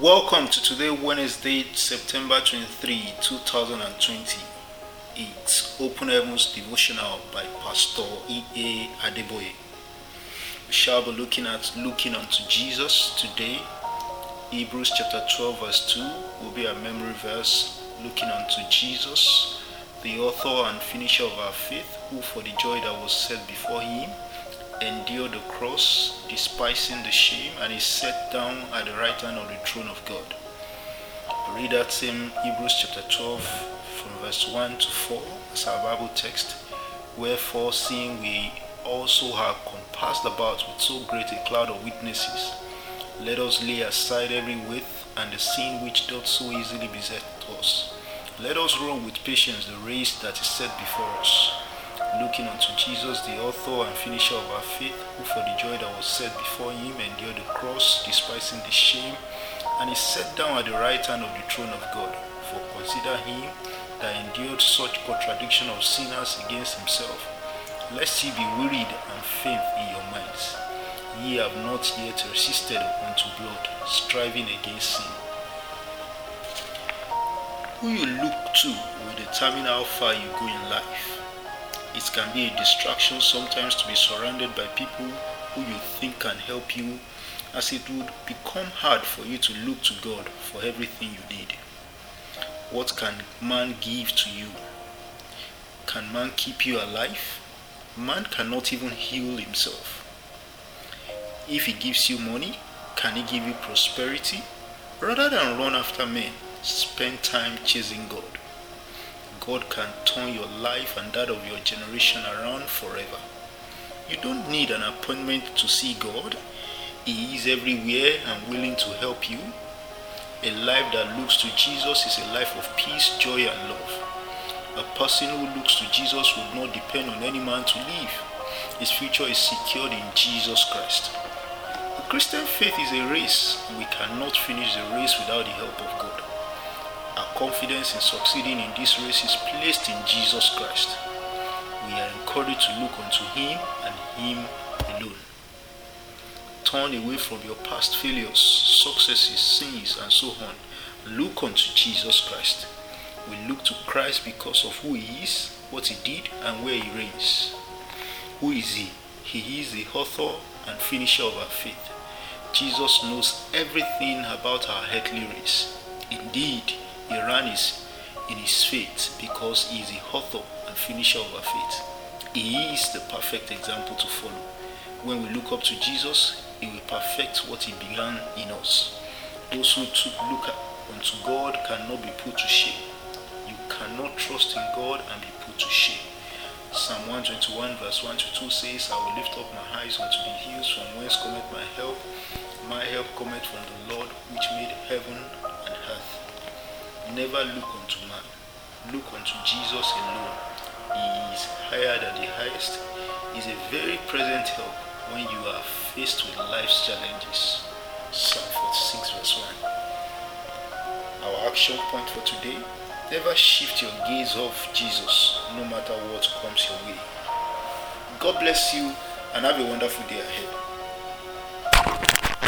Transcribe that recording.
Welcome to today, Wednesday, September 23, 2020. It's Open Heavens Devotional by Pastor E.A. Adeboye. We shall be looking at looking unto Jesus today. Hebrews chapter 12, verse 2 will be our memory verse. Looking unto Jesus, the author and finisher of our faith, who for the joy that was set before him endured the cross, despising the shame, and is set down at the right hand of the throne of God. Read that same Hebrews chapter 12 from verse 1 to 4 as our Bible text. Wherefore, seeing we also are compassed about with so great a cloud of witnesses, let us lay aside every weight and the sin which doth so easily beset us. Let us run with patience the race that is set before us looking unto Jesus, the author and finisher of our faith, who for the joy that was set before him endured the cross, despising the shame, and is set down at the right hand of the throne of God. For consider him that endured such contradiction of sinners against himself, lest ye be wearied and faint in your minds. Ye have not yet resisted unto blood, striving against sin. Who you look to will determine how far you go in life. It can be a distraction sometimes to be surrounded by people who you think can help you, as it would become hard for you to look to God for everything you need. What can man give to you? Can man keep you alive? Man cannot even heal himself. If he gives you money, can he give you prosperity? Rather than run after men, spend time chasing God. God can turn your life and that of your generation around forever. You don't need an appointment to see God. He is everywhere and willing to help you. A life that looks to Jesus is a life of peace, joy, and love. A person who looks to Jesus would not depend on any man to live. His future is secured in Jesus Christ. The Christian faith is a race. We cannot finish the race without the help of God. Confidence in succeeding in this race is placed in Jesus Christ. We are encouraged to look unto Him and Him alone. Turn away from your past failures, successes, sins, and so on. Look unto Jesus Christ. We look to Christ because of who He is, what He did, and where He reigns. Who is He? He is the author and finisher of our faith. Jesus knows everything about our earthly race. Indeed, he ran his, in his faith because he is the author and finisher of our faith. He is the perfect example to follow. When we look up to Jesus, he will perfect what he began in us. Those who look unto God cannot be put to shame. You cannot trust in God and be put to shame. Psalm 121 verse 1 to 2 says, I will lift up my eyes unto the hills from whence cometh my help. My help cometh from the Lord which made heaven. Never look unto man. Look unto Jesus alone. He is higher than the highest. He is a very present help when you are faced with life's challenges. Psalm 46 verse 1. Our action point for today never shift your gaze off Jesus no matter what comes your way. God bless you and have a wonderful day ahead.